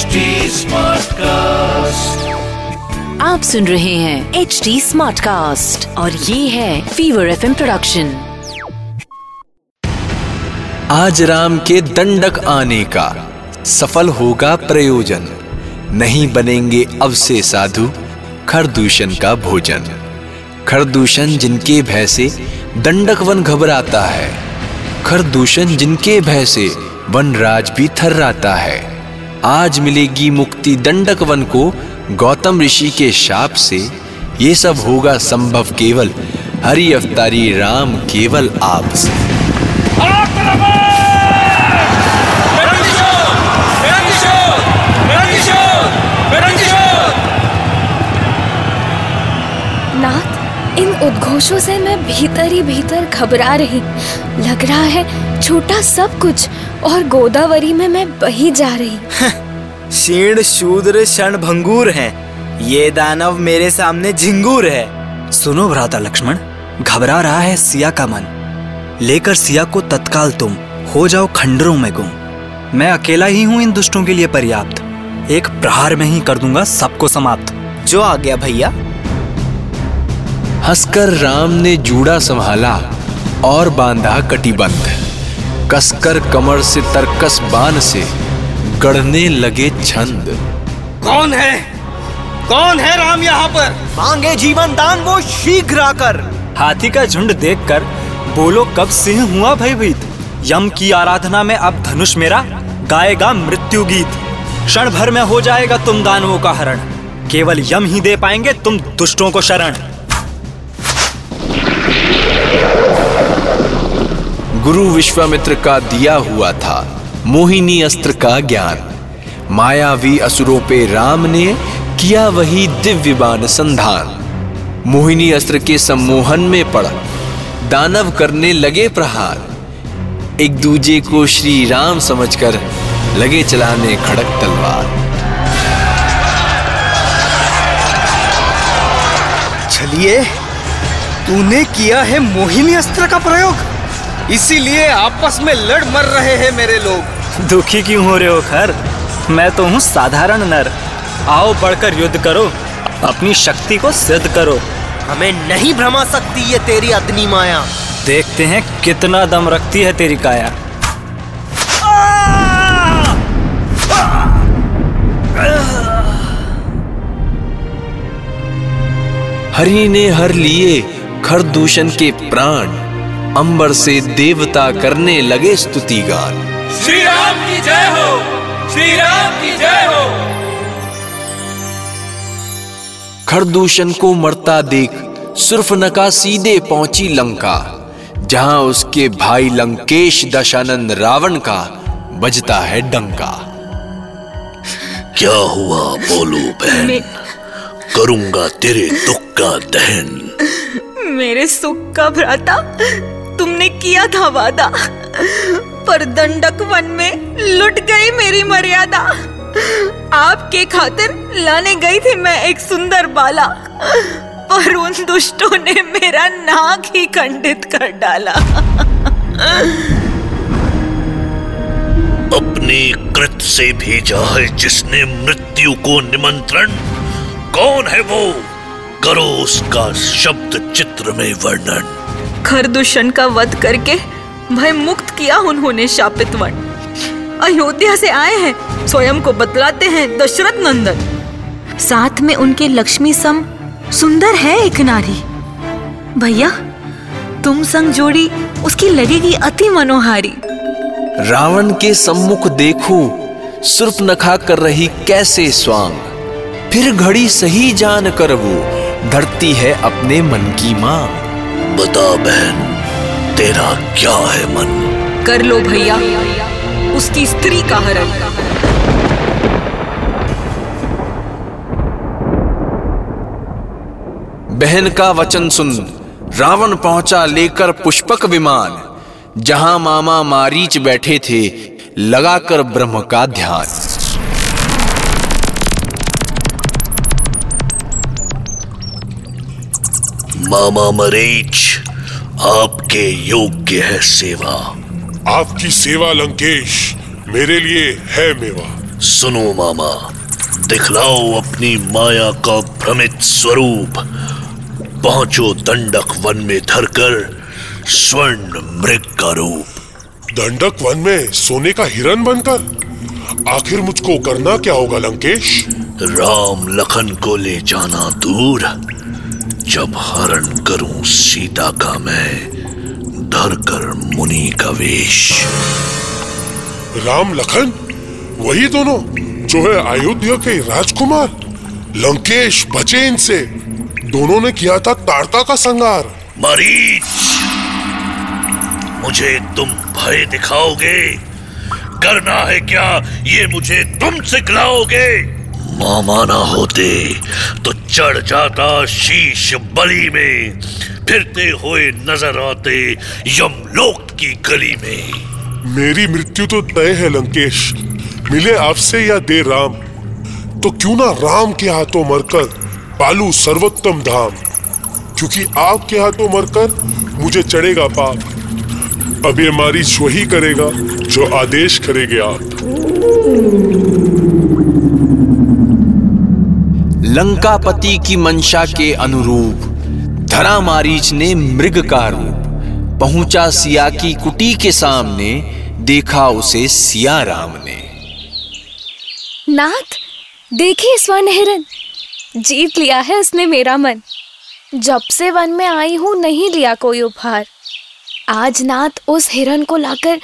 HD Smartcast. आप सुन रहे हैं एच डी स्मार्ट कास्ट और ये है फीवर एफ़ प्रोडक्शन आज राम के दंडक आने का सफल होगा प्रयोजन। नहीं बनेंगे अब से साधु खरदूषण का भोजन। खरदूषण जिनके भय से दंडक वन घबराता है। खरदूषण जिनके भय से वन राज भी थर्राता है। आज मिलेगी मुक्ति दंडक वन को गौतम ऋषि के शाप से। ये सब होगा संभव केवल, हरि अवतारी राम केवल आपसे नाथ, इन उद्घोषों से मैं भीतर ही भीतर घबरा रही। लग रहा है छोटा सब कुछ और गोदावरी में मैं बही जा रही। शीर्ण शूद्र क्षण भंगूर है। ये दानव मेरे सामने झिंगूर है। सुनो भ्राता लक्ष्मण घबरा रहा है सिया का मन। लेकर सिया को तत्काल तुम हो जाओ खंडरों में गुम। मैं अकेला ही हूँ इन दुष्टों के लिए पर्याप्त। एक प्रहार में ही कर दूँगा सबको समाप्त। जो आ गया भैया। हंसकर राम ने जूड़ा संभाला और बांधा कटिबंध। कसकर कमर से तरकस बान से गढ़ने लगे छंद। कौन है? कौन है राम यहाँ पर? मांगे जीवन दान वो शीघ्र आकर। हाथी का झुंड देखकर बोलो कब सिंह हुआ भयभीत? यम की आराधना में अब धनुष मेरा गाएगा मृत्यु गीत। क्षण भर में हो जाएगा तुम दानवों का हरण। केवल यम ही दे पाएँगे तुम दुष्टों को शरण। गुरु विश्वामित्र का दिया हुआ था, मोहिनी अस्त्र का ज्ञान। मायावी असुरों पे राम ने किया वही दिव्य बाण संधान। मोहिनी अस्त्र के सम्मोहन में पड़, दानव करने लगे प्रहार। एक दूजे को श्री राम समझकर लगे चलाने खड़क तलवार। चलिए, तूने किया है मोहिनी अस्त्र का प्रयोग। इसीलिए आपस में लड़ मर रहे हैं मेरे लोग। दुखी क्यों हो रहे हो खर? मैं तो हूँ साधारण नर। आओ बढ़कर युद्ध करो अपनी शक्ति को सिद्ध करो। हमें नहीं भ्रमा सकती ये तेरी अग्नि माया। देखते हैं कितना दम रखती है तेरी काया। हरि ने हर लिए खरदूषण के प्राण। अंबर से देवता करने लगे स्तुति गान श्री राम की जय हो श्री राम की जय हो। खरदूषण को मरता देख सुर्फनका सीधे पहुँची लंका जहाँ उसके भाई लंकेश दशानंद रावण का बजता है डंका। क्या हुआ बोलो बहन? करूँगा तेरे दुख का दहन। मेरे सुख का भ्राता तुमने किया था वादा। पर दंडक वन में लुट गई मेरी मर्यादा। आपके खातिर लाने गई थी मैं एक सुंदर बाला। पर उन दुष्टों ने मेरा नाक ही खंडित कर डाला। अपने कृत से भेजा है जिसने मृत्यु को निमंत्रण। कौन है वो? करो उसका शब्द चित्र में वर्णन। खरदूषण का वध करके भय मुक्त किया उन्होंने शापित वन। अयोध्या से आए हैं स्वयं को बतलाते हैं दशरथ नंदन। साथ में उनके लक्ष्मी सम सुंदर है एक नारी। भैया तुम संग जोड़ी उसकी लगेगी अति मनोहारी। रावण के सम्मुख देखो सुर्फनखा कर रही कैसे स्वांग। फिर घड़ी सही जान कर वो धरती है अपने मन की माँ बता बहन तेरा क्या है मन? कर लो भैया। उसकी स्त्री का हरण। बहन का वचन सुन। रावण पहुँचा लेकर पुष्पक विमान जहाँ मामा मारीच बैठे थे लगाकर ब्रह्म का ध्यान। मामा मरीच आपके योग्य है सेवा। आपकी सेवा लंकेश मेरे लिए है मेवा। सुनो मामा दिखलाओ अपनी माया का भ्रमित स्वरूप। पहुंचो दंडक वन में धरकर स्वर्ण मृग का रूप। दंडक वन में सोने का हिरन बनकर? आखिर मुझको करना क्या होगा लंकेश? राम लखन को ले जाना दूर। जब हरण करूँ सीता का मैं धर कर मुनि का वेश। राम लखन वही दोनों जो है अयोध्या के राजकुमार लंकेश बचे इनसे दोनों ने किया था तारता का संगार मरीच मुझे तुम भय दिखाओगे। करना है क्या ये मुझे तुम सिखलाओगे मामा ना होते तो चढ़ जाता शीश बलि में। फिरते हुए नज़र आते यमलोक की गली में। मेरी मृत्यु तो तय है, लंकेश। मिले आपसे या दे राम। तो क्यों ना राम के हाथों मरकर पालू सर्वोत्तम धाम? क्योंकि आपके हाथों मरकर मुझे चढ़ेगा पाप। अब ये मारिच वही करेगा, जो आदेश करेंगे आप। लंकापति की मंशा के अनुरूप धरा मारीच ने मृग का रूप पहुँचा सिया की कुटी के सामने देखा उसे सिया राम ने। नाथ देखिए स्वर्ण हिरन। जीत लिया है उसने मेरा मन। जब से वन में आई हूँ नहीं लिया कोई उपहार। आज नाथ उस हिरन को लाकर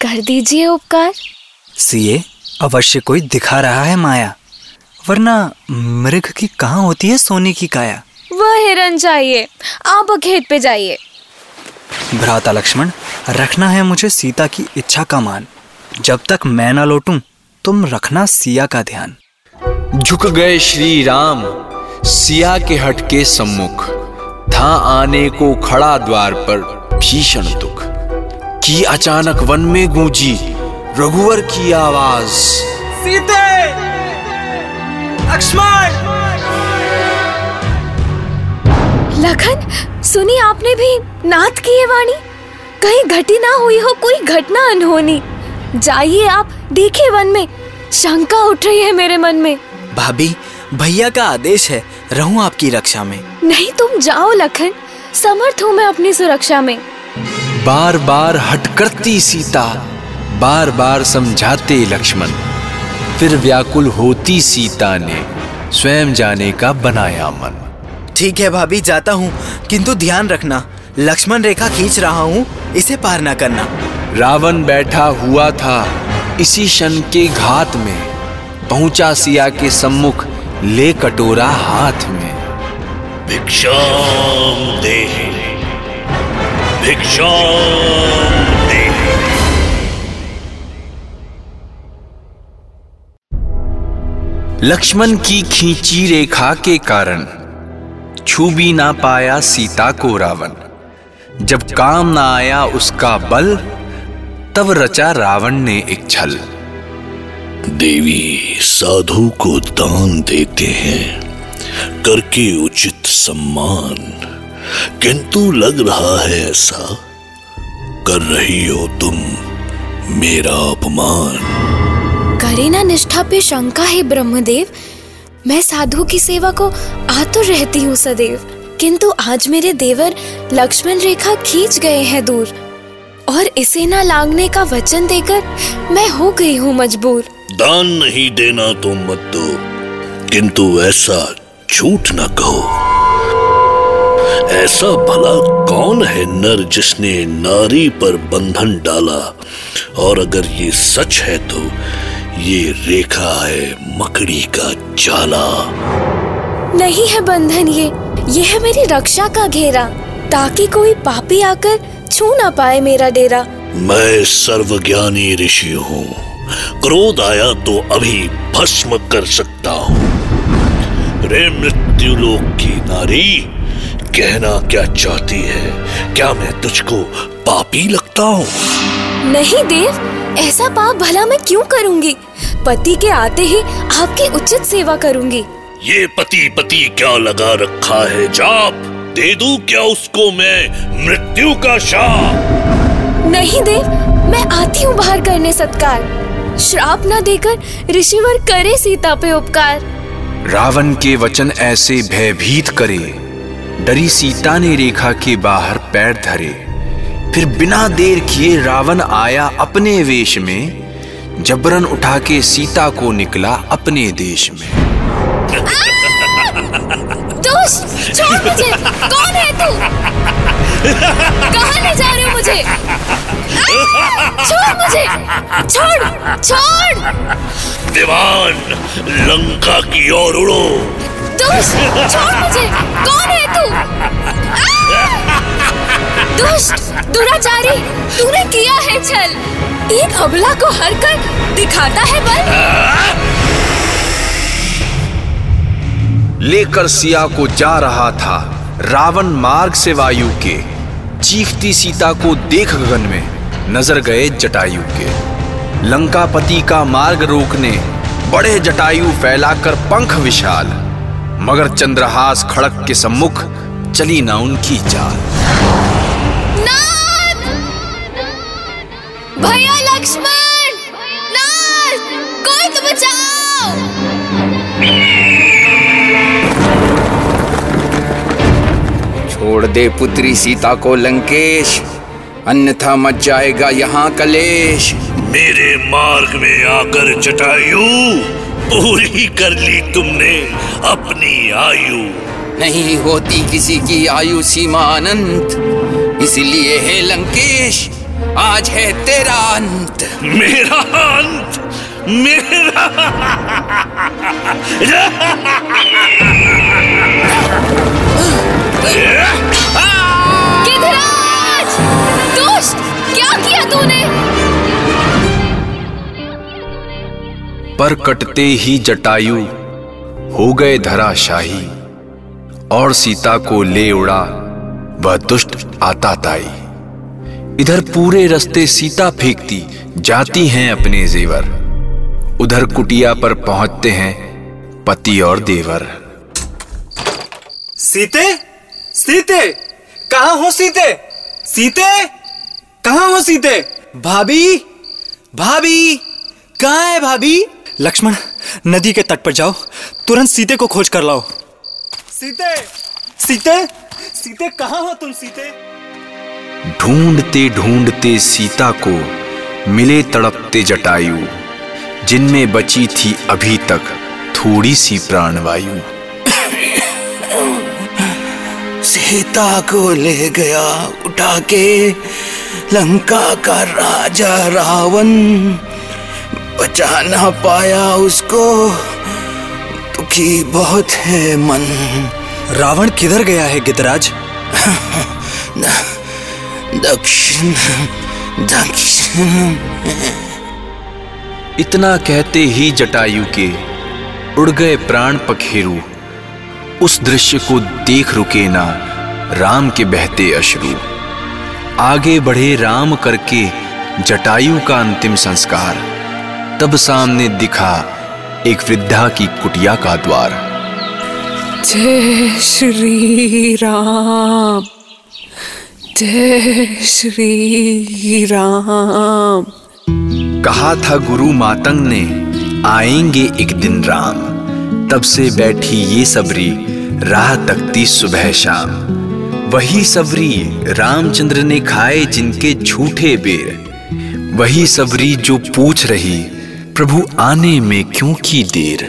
कर दीजिए उपकार। सीए अवश्य कोई दिखा रहा है माया। वरना मृग की कहाँ होती है सोने की काया? वह हिरन चाहिए आप खेत पे जाइए। भ्राता लक्ष्मण रखना है मुझे सीता की इच्छा का मान। जब तक मैं ना लौटूं तुम रखना सिया का ध्यान। झुक गए श्री राम सिया के हट के सम्मुख। था आने को खड़ा द्वार पर भीषण दुख। की अचानक वन में गूंजी रघुवर की आवाज़। सीते! लक्ष्मण लखन सुनी आपने भी नाथ की ये वाणी? कहीं घटी ना हुई हो कोई घटना अनहोनी। जाइए आप देखिए वन में। शंका उठ रही है मेरे मन में। भाभी भैया का आदेश है रहूँ आपकी रक्षा में। नहीं तुम जाओ लखन। समर्थ हूँ मैं अपनी सुरक्षा में। बार बार हट करती सीता बार बार समझाते लक्ष्मण। फिर व्याकुल होती सीता ने स्वयं जाने का बनाया मन। ठीक है भाभी जाता हूँ किंतु ध्यान रखना। लक्ष्मण रेखा खींच रहा हूँ इसे पार ना करना। रावण बैठा हुआ था इसी शन के घात में। पहुँचा सिया के सम्मुख ले कटोरा हाथ में। भिक्षाम दे भिक्षाम लक्ष्मण की खींची रेखा के कारण छू भी ना पाया सीता को रावण। जब काम ना आया उसका बल, तब रचा रावण ने एक छल। देवी, साधु को दान देते हैं, करके उचित सम्मान। किंतु लग रहा है ऐसा, कर रही हो तुम मेरा अपमान। करे ना निष्ठा पे शंका है ब्रह्मदेव। मैं साधु की सेवा को आतुर रहती हूँ सदैव। किंतु आज मेरे देवर लक्ष्मण रेखा खींच गए हैं दूर। और इसे ना लांगने का वचन देकर मैं हो गई हूँ मजबूर। दान नहीं देना तो मत दो, किंतु ऐसा झूठ न कहो। ऐसा भला कौन है नर जिसने नारी पर बंधन डाला? और अगर ये सच है तो ये रेखा है मकड़ी का जाला नहीं है बंधन ये। ये है मेरी रक्षा का घेरा ताकि कोई पापी आकर छू ना पाए मेरा डेरा। मैं सर्वज्ञानी ऋषि हूँ। क्रोध आया तो अभी भस्म कर सकता हूँ। रे मृत्यु लोक की नारी कहना क्या चाहती है? क्या मैं तुझको पापी लगता हूँ? नहीं देव। ऐसा पाप भला मैं क्यों करूँगी? पति के आते ही आपकी उचित सेवा करूँगी। ये पति पति क्या लगा रखा है जाप? दे दूँ क्या उसको मैं? मृत्यु का शाप। नहीं देव। मैं आती हूँ बाहर करने सत्कार। श्राप न देकर ऋषिवर करे सीता पे उपकार। रावण के वचन ऐसे भयभीत करे। डरी सीता ने रेखा के बाहर पैर धरे। फिर बिना देर किए रावण आया अपने वेश में। जबरन उठा के सीता को निकला अपने देश में। दोस्त छोड़ मुझे। कौन है तू? कहाँ ले जा रहे हो मुझे? छोड़ मुझे। छोड़ छोड़। दीवान लंका की ओर उड़ो। दोस्त छोड़ मुझे। कौन है तू? आ! दुष्ट, दुराचारी, तूने किया है छल। एक अबला को हर कर दिखाता है बल। लेकर सिया को जा रहा था रावण मार्ग से वायु के। चीखती सीता को देख गगन में नज़र गए जटायु के। लंकापति का मार्ग रोकने बड़े जटायु फैलाकर पंख विशाल। मगर चंद्रहास खड़क के सम्मुख चली ना उनकी चाल। भैया लक्ष्मण! नाथ कोई तो बचाओ! छोड़ दे पुत्री सीता को लंकेश। अन्यथा मच जाएगा यहाँ कलेश। मेरे मार्ग में आकर जटायु पूरी कर ली तुमने अपनी आयु। नहीं होती किसी की आयु सीमा अनंत इसलिए हे लंकेश। आज है तेरा अंत। मेरा अंत। मेरा। गिद्धराज! क्या किया तूने? पर कटते ही जटायु हो गए धराशाही और सीता को ले उड़ा वह दुष्ट आता ताई इधर पूरे रास्ते सीता फेंकती जाती हैं अपने जेवर। उधर कुटिया पर पहुँचते हैं पति और देवर। सीते? सीते? कहाँ हो सीते? सीते? कहाँ हो सीते? भाभी? भाभी? कहा है भाभी? लक्ष्मण नदी के तट पर जाओ। तुरंत सीते को खोज कर लाओ। सीते? सीते? सीते कहाँ हो तुम सीते? ढूंढते ढूंढते सीता को मिले तड़पते जटायु जिनमें बची थी अभी तक थोड़ी सी प्राणवायु। सीता को ले गया उठा के लंका का राजा रावण। बचा ना पाया उसको दुखी बहुत है मन। रावण किधर गया है गिद्धराज दक्षिण दक्षिण। इतना कहते ही जटायु के उड़ गए प्राण पखेरु। उस दृश्य को देख रुके ना राम के बहते अश्रु। आगे बढ़े राम करके जटायु का अंतिम संस्कार। तब सामने दिखा एक वृद्धा की कुटिया का द्वार। जय श्री राम। जय श्री राम। कहा था गुरु मातंग ने आएँगे एक दिन राम। तब से बैठी ये सबरी राह तकती सुबह शाम। वही सबरी रामचंद्र ने खाए जिनके झूठे बेर। वही सबरी जो पूछ रही प्रभु आने में क्यों की देर?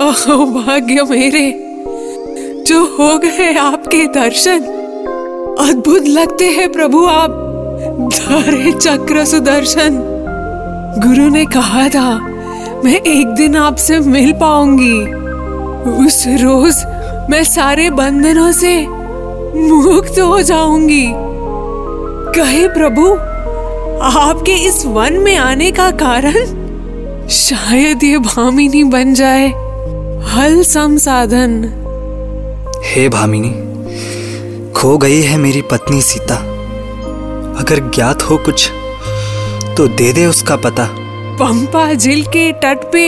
अहो भाग्य मेरे जो हो गए आपके दर्शन। अद्भुत लगते हैं प्रभु आप। धारे चक्र सुदर्शन। गुरु ने कहा था, मैं एक दिन आपसे मिल पाऊँगी। उस रोज मैं सारे बंधनों से मुक्त हो जाऊँगी। कहे प्रभु, आपके इस वन में आने का कारण? शायद ये भामिनी बन जाए। हल संसाधन हे भामिनी खो गई है मेरी पत्नी सीता। अगर ज्ञात हो कुछ तो दे दे उसका पता। पंपा झील के तट पे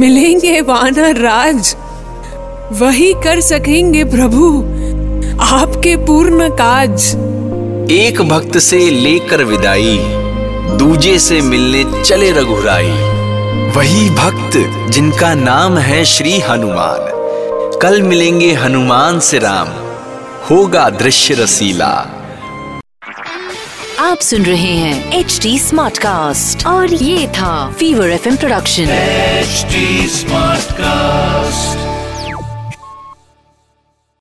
मिलेंगे वानर राज। वही कर सकेंगे प्रभु आपके पूर्ण काज। एक भक्त से लेकर विदाई दूजे से मिलने चले रघुराई। वही भक्त जिनका नाम है श्री हनुमान। कल मिलेंगे हनुमान से राम। होगा दृश्य रसीला आप सुन रहे हैं एच डी स्मार्ट कास्ट और ये था fever FM production H smart Smartcast.